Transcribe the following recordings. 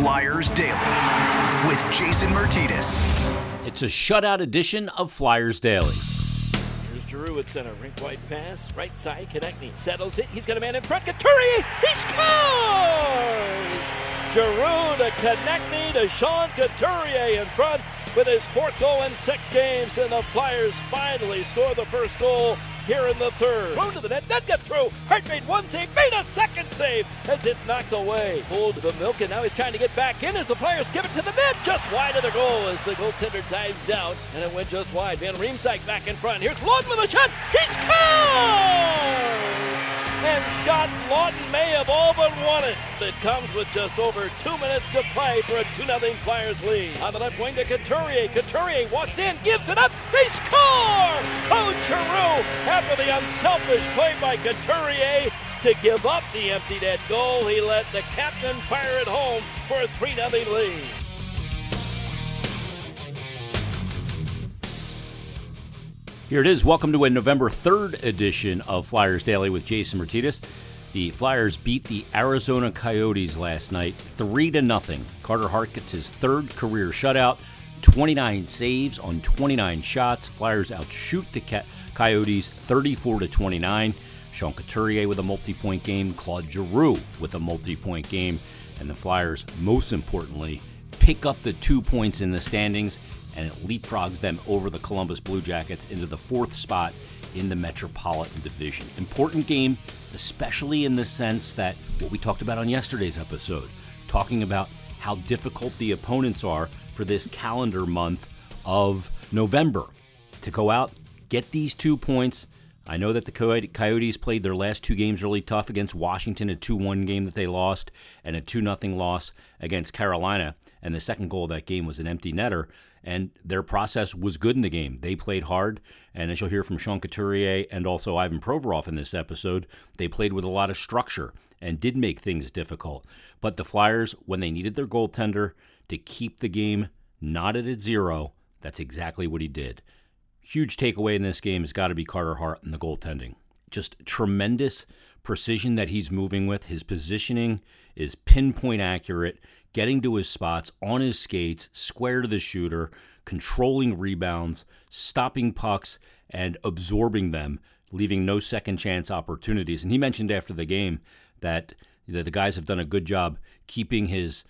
Flyers Daily with Jason Myrtetus. It's a shutout edition of Flyers Daily. Here's Giroux at center. Rink wide pass. Right side. Konecny settles it. He's got a man in front. Couturier. He scores! Giroux to Konecny to Sean Couturier in front with his fourth goal in six games. And the Flyers finally score the first goal here in the third. Throw to the net. That got through. Hart made one save. Made a second save as it's knocked away. Pulled the milk and now he's trying to get back in as the Flyers give it to the net. Just wide of the goal as the goaltender dives out. And it went just wide. Van Riemsdyk back in front. Here's Laughton with a shot. He scores! and Scott Laughton may have all but won it. It comes with just over two minutes to play for a 2-0 Flyers lead. On the left wing to Couturier. Couturier walks in, gives it up. They score! Giroux after the unselfish play by Couturier to give up the empty net goal. He let the captain fire it home for a 3-0 lead. Here it is. Welcome to a November 3rd edition of Flyers Daily with Jason Myrtetus. The Flyers beat the Arizona Coyotes last night 3 to nothing. Carter Hart gets his third career shutout, 29 saves on 29 shots. Flyers outshoot the Coyotes 34 to 29. Sean Couturier with a multi-point game, Claude Giroux with a multi-point game, and the Flyers, most importantly, pick up the two points in the standings and it leapfrogs them over the Columbus Blue Jackets into the fourth spot in the Metropolitan Division. Important game, especially in the sense that what we talked about on yesterday's episode, talking about how difficult the opponents are for this calendar month of November. To go out, get these two points. I know that the Coyotes played their last two games really tough against Washington, a 2 1 game that they lost, and a 2 0 loss against Carolina. And the second goal of that game was an empty netter and their process was good in the game. They played hard, and as you'll hear from Sean Couturier and also Ivan Provorov in this episode, they played with a lot of structure and did make things difficult. But the Flyers, when they needed their goaltender to keep the game knotted at zero, that's exactly what he did. Huge takeaway in this game has got to be Carter Hart and the goaltending. Just tremendous precision that he's moving with. His positioning is pinpoint accurate getting to his spots on his skates, square to the shooter, controlling rebounds, stopping pucks, and absorbing them, leaving no second chance opportunities. And he mentioned after the game that the guys have done a good job keeping his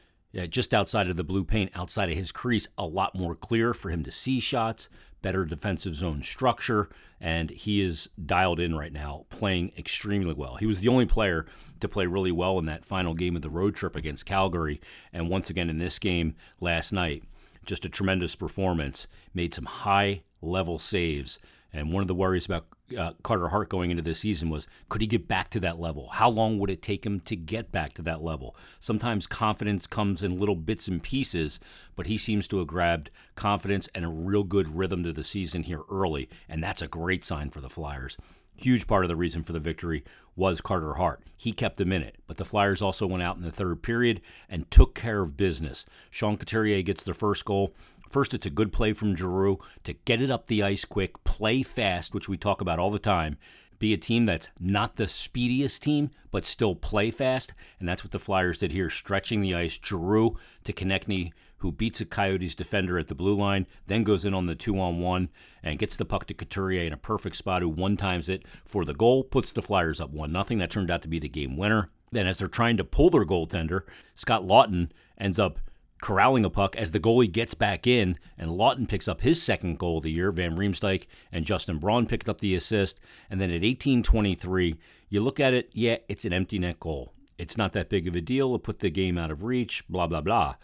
just outside of the blue paint, outside of his crease, a lot more clear for him to see shots, better defensive zone structure, and he is dialed in right now, playing extremely well. He was the only player to play really well in that final game of the road trip against Calgary, and once again in this game last night, just a tremendous performance. Made some high level saves, and one of the worries about uh, Carter Hart going into this season was could he get back to that level? How long would it take him to get back to that level? Sometimes confidence comes in little bits and pieces, but he seems to have grabbed confidence and a real good rhythm to the season here early, and that's a great sign for the Flyers. Huge part of the reason for the victory was Carter Hart. He kept them in it, but the Flyers also went out in the third period and took care of business. Sean Couturier gets the first goal. First, it's a good play from Giroux to get it up the ice quick, play fast, which we talk about all the time. Be a team that's not the speediest team, but still play fast. And that's what the Flyers did here, stretching the ice. Giroux to Konecny, who beats a Coyotes defender at the blue line, then goes in on the two on one and gets the puck to Couturier in a perfect spot, who one times it for the goal, puts the Flyers up 1 nothing. That turned out to be the game winner. Then, as they're trying to pull their goaltender, Scott Laughton ends up corralling a puck as the goalie gets back in, and Laughton picks up his second goal of the year. Van Riemsdyk and Justin Braun picked up the assist. And then at 18:23, you look at it, yeah, it's an empty net goal. It's not that big of a deal. It put the game out of reach, blah blah blah.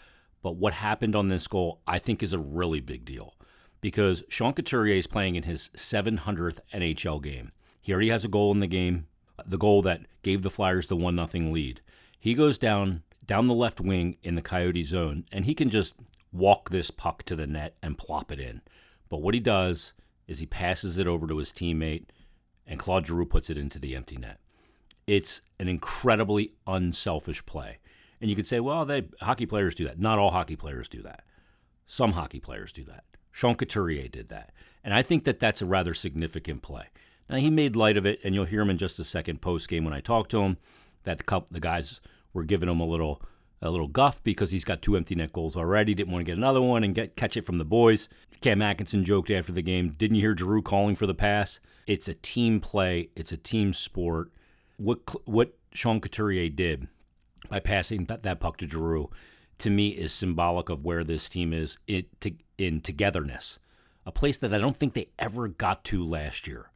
But what happened on this goal, I think, is a really big deal because Sean Couturier is playing in his 700th NHL game. He already has a goal in the game, the goal that gave the Flyers the one nothing lead. He goes down down the left wing in the Coyote zone, and he can just walk this puck to the net and plop it in. But what he does is he passes it over to his teammate, and Claude Giroux puts it into the empty net. It's an incredibly unselfish play. And you could say, well, they, hockey players do that. Not all hockey players do that. Some hockey players do that. Sean Couturier did that. And I think that that's a rather significant play. Now, he made light of it, and you'll hear him in just a second post game when I talk to him, that the, couple, the guys – we're giving him a little a little guff because he's got two empty net goals already. Didn't want to get another one and get catch it from the boys. Cam Atkinson joked after the game, "Didn't you hear Giroux calling for the pass?" It's a team play. It's a team sport. What what Sean Couturier did by passing that, that puck to Giroux, to me, is symbolic of where this team is in, in togetherness. A place that I don't think they ever got to last year.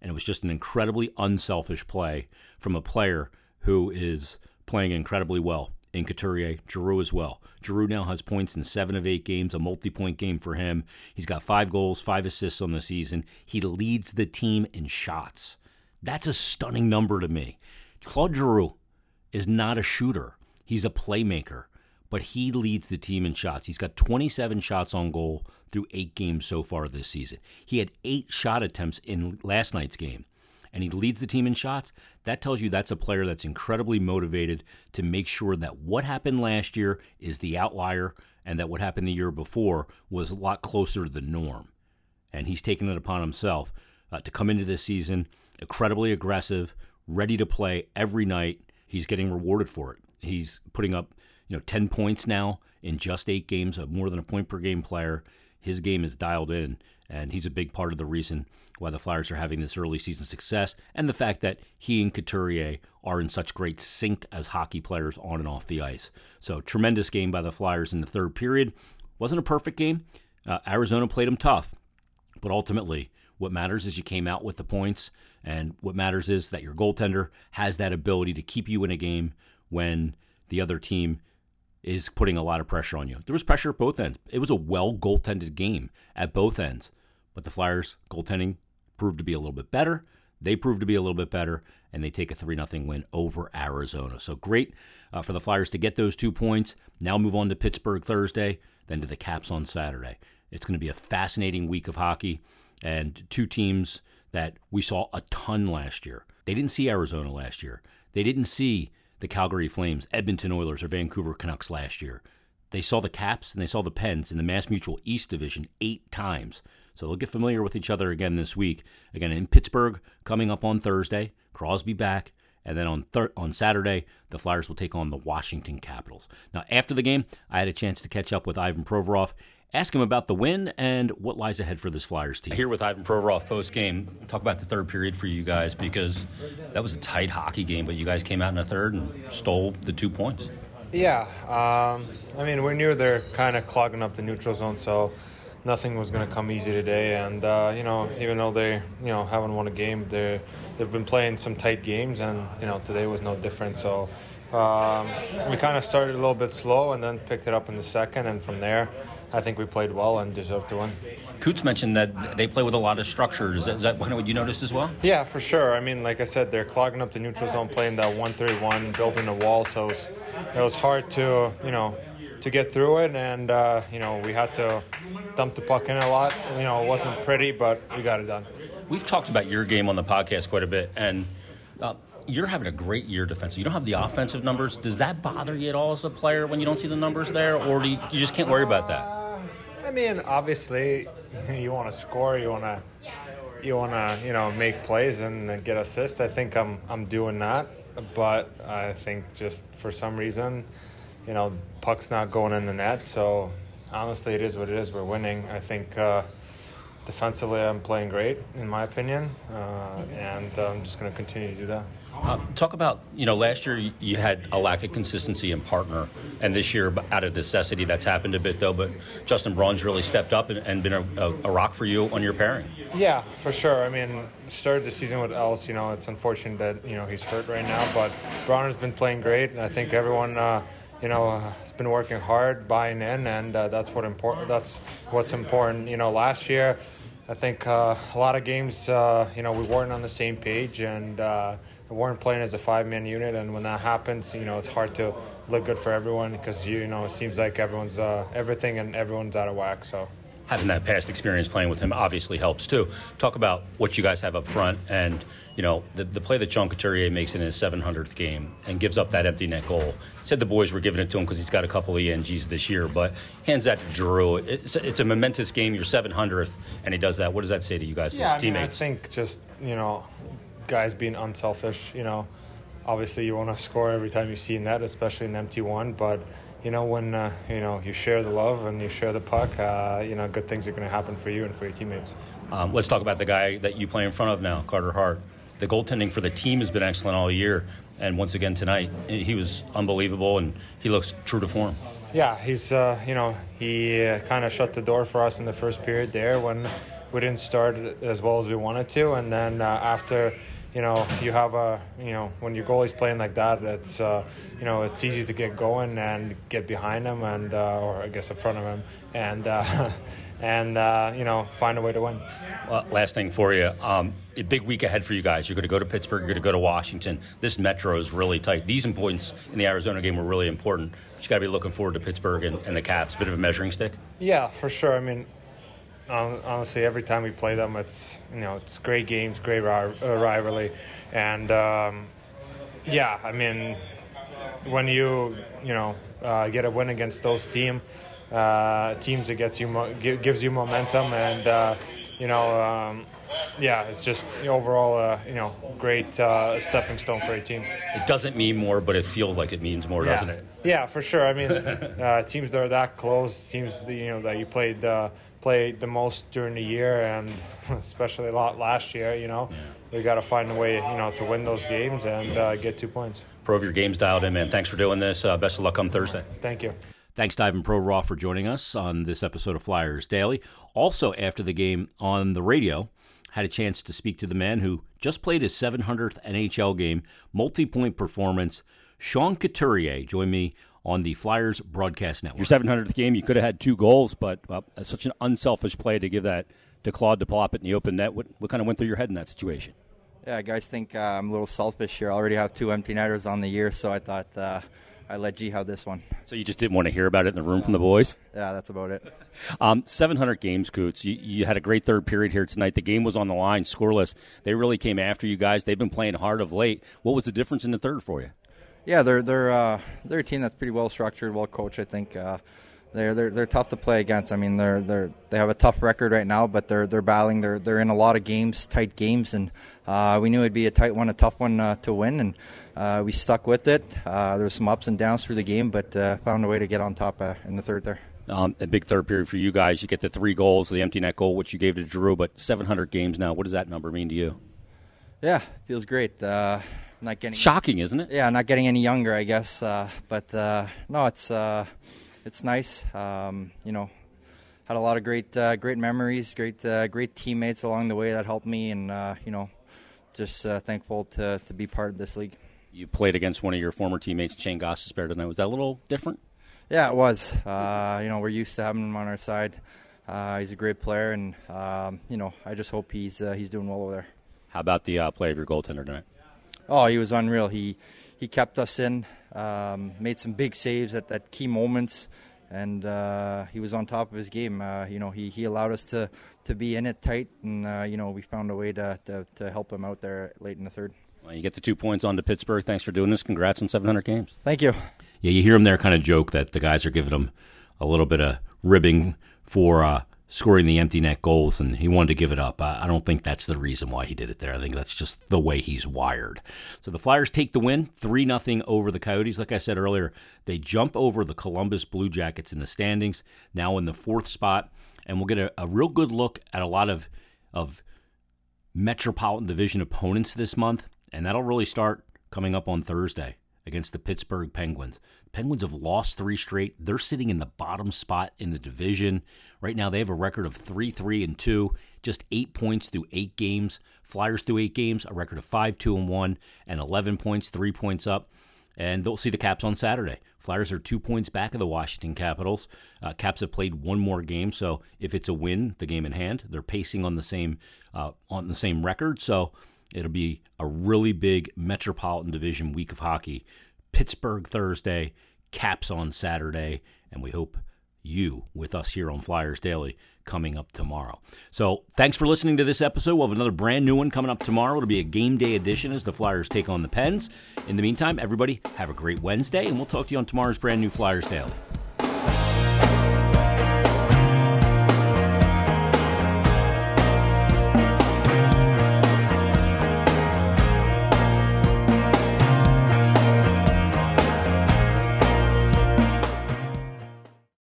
And it was just an incredibly unselfish play from a player who is playing incredibly well in Couturier, Giroux as well. Giroux now has points in seven of eight games, a multi point game for him. He's got five goals, five assists on the season. He leads the team in shots. That's a stunning number to me. Claude Giroux is not a shooter, he's a playmaker, but he leads the team in shots. He's got 27 shots on goal through eight games so far this season. He had eight shot attempts in last night's game and he leads the team in shots, that tells you that's a player that's incredibly motivated to make sure that what happened last year is the outlier and that what happened the year before was a lot closer to the norm. And he's taken it upon himself uh, to come into this season incredibly aggressive, ready to play every night. He's getting rewarded for it. He's putting up, you know, 10 points now in just 8 games, of more than a point per game player. His game is dialed in and he's a big part of the reason why the Flyers are having this early season success, and the fact that he and Couturier are in such great sync as hockey players on and off the ice. So, tremendous game by the Flyers in the third period. Wasn't a perfect game. Uh, Arizona played them tough, but ultimately, what matters is you came out with the points, and what matters is that your goaltender has that ability to keep you in a game when the other team is putting a lot of pressure on you. There was pressure at both ends. It was a well goaltended game at both ends, but the Flyers goaltending proved to be a little bit better. They proved to be a little bit better, and they take a 3 0 win over Arizona. So great uh, for the Flyers to get those two points. Now move on to Pittsburgh Thursday, then to the Caps on Saturday. It's going to be a fascinating week of hockey, and two teams that we saw a ton last year. They didn't see Arizona last year. They didn't see the Calgary Flames, Edmonton Oilers, or Vancouver Canucks last year. They saw the Caps and they saw the Pens in the Mass Mutual East Division eight times. So they'll get familiar with each other again this week. Again in Pittsburgh, coming up on Thursday. Crosby back. And then on thir- on Saturday, the Flyers will take on the Washington Capitals. Now, after the game, I had a chance to catch up with Ivan Provorov, ask him about the win and what lies ahead for this Flyers team. Here with Ivan Provorov post game, talk about the third period for you guys because that was a tight hockey game, but you guys came out in the third and stole the two points. Yeah, um, I mean, we knew they're kind of clogging up the neutral zone, so nothing was going to come easy today. And uh, you know, even though they you know haven't won a game, they they've been playing some tight games, and you know today was no different. So um, we kind of started a little bit slow, and then picked it up in the second, and from there, I think we played well and deserved to win. Coots mentioned that they play with a lot of structure. Is that, is that kind of what you noticed as well? Yeah, for sure. I mean, like I said, they're clogging up the neutral zone, playing that one-three-one, building a wall. So it was, it was hard to, you know, to get through it, and uh, you know we had to dump the puck in a lot. You know, it wasn't pretty, but we got it done. We've talked about your game on the podcast quite a bit, and uh, you're having a great year defensively. You don't have the offensive numbers. Does that bother you at all as a player when you don't see the numbers there, or do you, you just can't worry about that? Uh, I mean, obviously, you want to score, you want to, you want to, you know, make plays and get assists. I think I'm, I'm doing that, but I think just for some reason you know, puck's not going in the net. So honestly, it is what it is. We're winning. I think uh, defensively, I'm playing great, in my opinion, uh, and I'm just going to continue to do that. Uh, talk about you know last year you had a lack of consistency in partner, and this year out of necessity that's happened a bit though. But Justin Braun's really stepped up and, and been a, a, a, rock for you on your pairing. Yeah, for sure. I mean, started the season with Ellis. You know, it's unfortunate that you know he's hurt right now, but Braun has been playing great, and I think everyone uh, you know, has been working hard, buying in, and uh, that's what important. That's what's important. You know, last year, I think uh, a lot of games, uh, you know, we weren't on the same page, and uh, we weren't playing as a five-man unit. And when that happens, you know, it's hard to look good for everyone because you, you know it seems like everyone's uh, everything and everyone's out of whack. So having that past experience playing with him obviously helps too. Talk about what you guys have up front and you know the, the play that Sean Couturier makes in his 700th game and gives up that empty net goal. Said the boys were giving it to him because he's got a couple of ENGs this year, but hands that to Drew. It's, it's, a momentous game, your 700th, and he does that. What does that say to you guys, yeah, his I mean, teammates? I think just you know guys being unselfish. You know obviously you want to score every time you see a net, especially an empty one. But you know when uh, you know you share the love and you share the puck, uh, you know good things are going to happen for you and for your teammates. Um, let's talk about the guy that you play in front of now, Carter Hart. The goaltending for the team has been excellent all year, and once again tonight, he was unbelievable, and he looks true to form. Yeah, he's uh, you know he uh, kind of shut the door for us in the first period there when we didn't start as well as we wanted to, and then uh, after you know, you have a, you know, when your goalie's playing like that, it's, uh, you know, it's easy to get going and get behind him and, uh, or I guess in front of him, and, uh, and uh, you know, find a way to win. Well, last thing for you, um, a big week ahead for you guys. You're going to go to Pittsburgh. You're going to go to Washington. This metro is really tight. These points in the Arizona game were really important. But you got to be looking forward to Pittsburgh and, and the Caps. Bit of a measuring stick. Yeah, for sure. I mean, honestly, every time we play them, it's you know it's great games, great uh, rivalry, and um, yeah, I mean, when you you know uh, get a win against those team uh, teams, it gets you mo- gives you momentum, and uh, you know. Um, yeah, it's just overall, uh, you know, great uh, stepping stone for a team. It doesn't mean more, but it feels like it means more, yeah. doesn't it? Yeah, for sure. I mean, uh, teams that are that close, teams you know that you played uh, played the most during the year, and especially a lot last year. You know, we got to find a way, you know, to win those games and uh, get two points. Pro of your games dialed in, man. Thanks for doing this. Uh, best of luck on Thursday. Thank you. Thanks to Ivan Provorov for joining us on this episode of Flyers Daily. Also, after the game on the radio, had a chance to speak to the man who just played his 700th NHL game, multi point performance. Sean Couturier joined me on the Flyers broadcast network. Your 700th game, you could have had two goals, but well, such an unselfish play to give that to Claude to plop it in the open net. What, what kind of went through your head in that situation? Yeah, guys think uh, I'm a little selfish here. I already have two empty netters on the year, so I thought uh, I let G have this one. So you just didn't want to hear about it in the room from the boys? Yeah, that's about it. Um, 700 games, Coots. You, you, had a great third period here tonight. The game was on the line, scoreless. They really came after you guys. They've been playing hard of late. What was the difference in the third for you? Yeah, they're they're uh, they're a team that's pretty well structured, well coached. I think uh, they're they're they're tough to play against. I mean, they're they're they have a tough record right now, but they're they're battling. They're they're in a lot of games, tight games, and uh, we knew it'd be a tight one, a tough one uh, to win, and uh, we stuck with it. Uh, there was some ups and downs through the game, but uh, found a way to get on top uh, in the third there. Um, a big third period for you guys. You get the three goals, the empty net goal, which you gave to Drew. but 700 games now. What does that number mean to you? Yeah, feels great. Uh, not getting shocking, isn't it? Yeah, not getting any younger, I guess. Uh, but uh, no, it's uh, it's nice. Um, you know, had a lot of great uh, great memories, great uh, great teammates along the way that helped me, and uh, you know, just thankful to to be part of this league. You played against one of your former teammates, Shane Gostisbehere, tonight. Was that a little different? Yeah, it was. you know, we're used to having him on our side. he's a great player, and um, you know, I just hope he's he's doing well over there. How about the play of your goaltender tonight? Oh, he was unreal. He he kept us in, um, made some big saves at, at key moments, and uh, he was on top of his game. Uh, you know, he, he allowed us to, to be in it tight, and uh, you know we found a way to, to, to help him out there late in the third. Well, you get the two points on to Pittsburgh. Thanks for doing this. Congrats on 700 games. Thank you. Yeah, you hear him there kind of joke that the guys are giving him a little bit of ribbing for uh, scoring the empty net goals, and he wanted to give it up. I don't think that's the reason why he did it there. I think that's just the way he's wired. So the Flyers take the win, 3 0 over the Coyotes. Like I said earlier, they jump over the Columbus Blue Jackets in the standings, now in the fourth spot. And we'll get a, a real good look at a lot of, of Metropolitan Division opponents this month, and that'll really start coming up on Thursday against the Pittsburgh Penguins. Penguins have lost three straight. They're sitting in the bottom spot in the division. Right now, they have a record of 3 3 and 2, just eight points through eight games. Flyers through eight games, a record of 5 2 and 1, and 11 points, three points up. And they'll see the Caps on Saturday. Flyers are two points back of the Washington Capitals. Uh, Caps have played one more game, so if it's a win, the game in hand, they're pacing on the same uh, on the same record. So It'll be a really big Metropolitan Division week of hockey. Pittsburgh Thursday, Caps on Saturday, and we hope you with us here on Flyers Daily coming up tomorrow. So thanks for listening to this episode. We'll have another brand new one coming up tomorrow. It'll be a game day edition as the Flyers take on the Pens. In the meantime, everybody have a great Wednesday, and we'll talk to you on tomorrow's brand new Flyers Daily.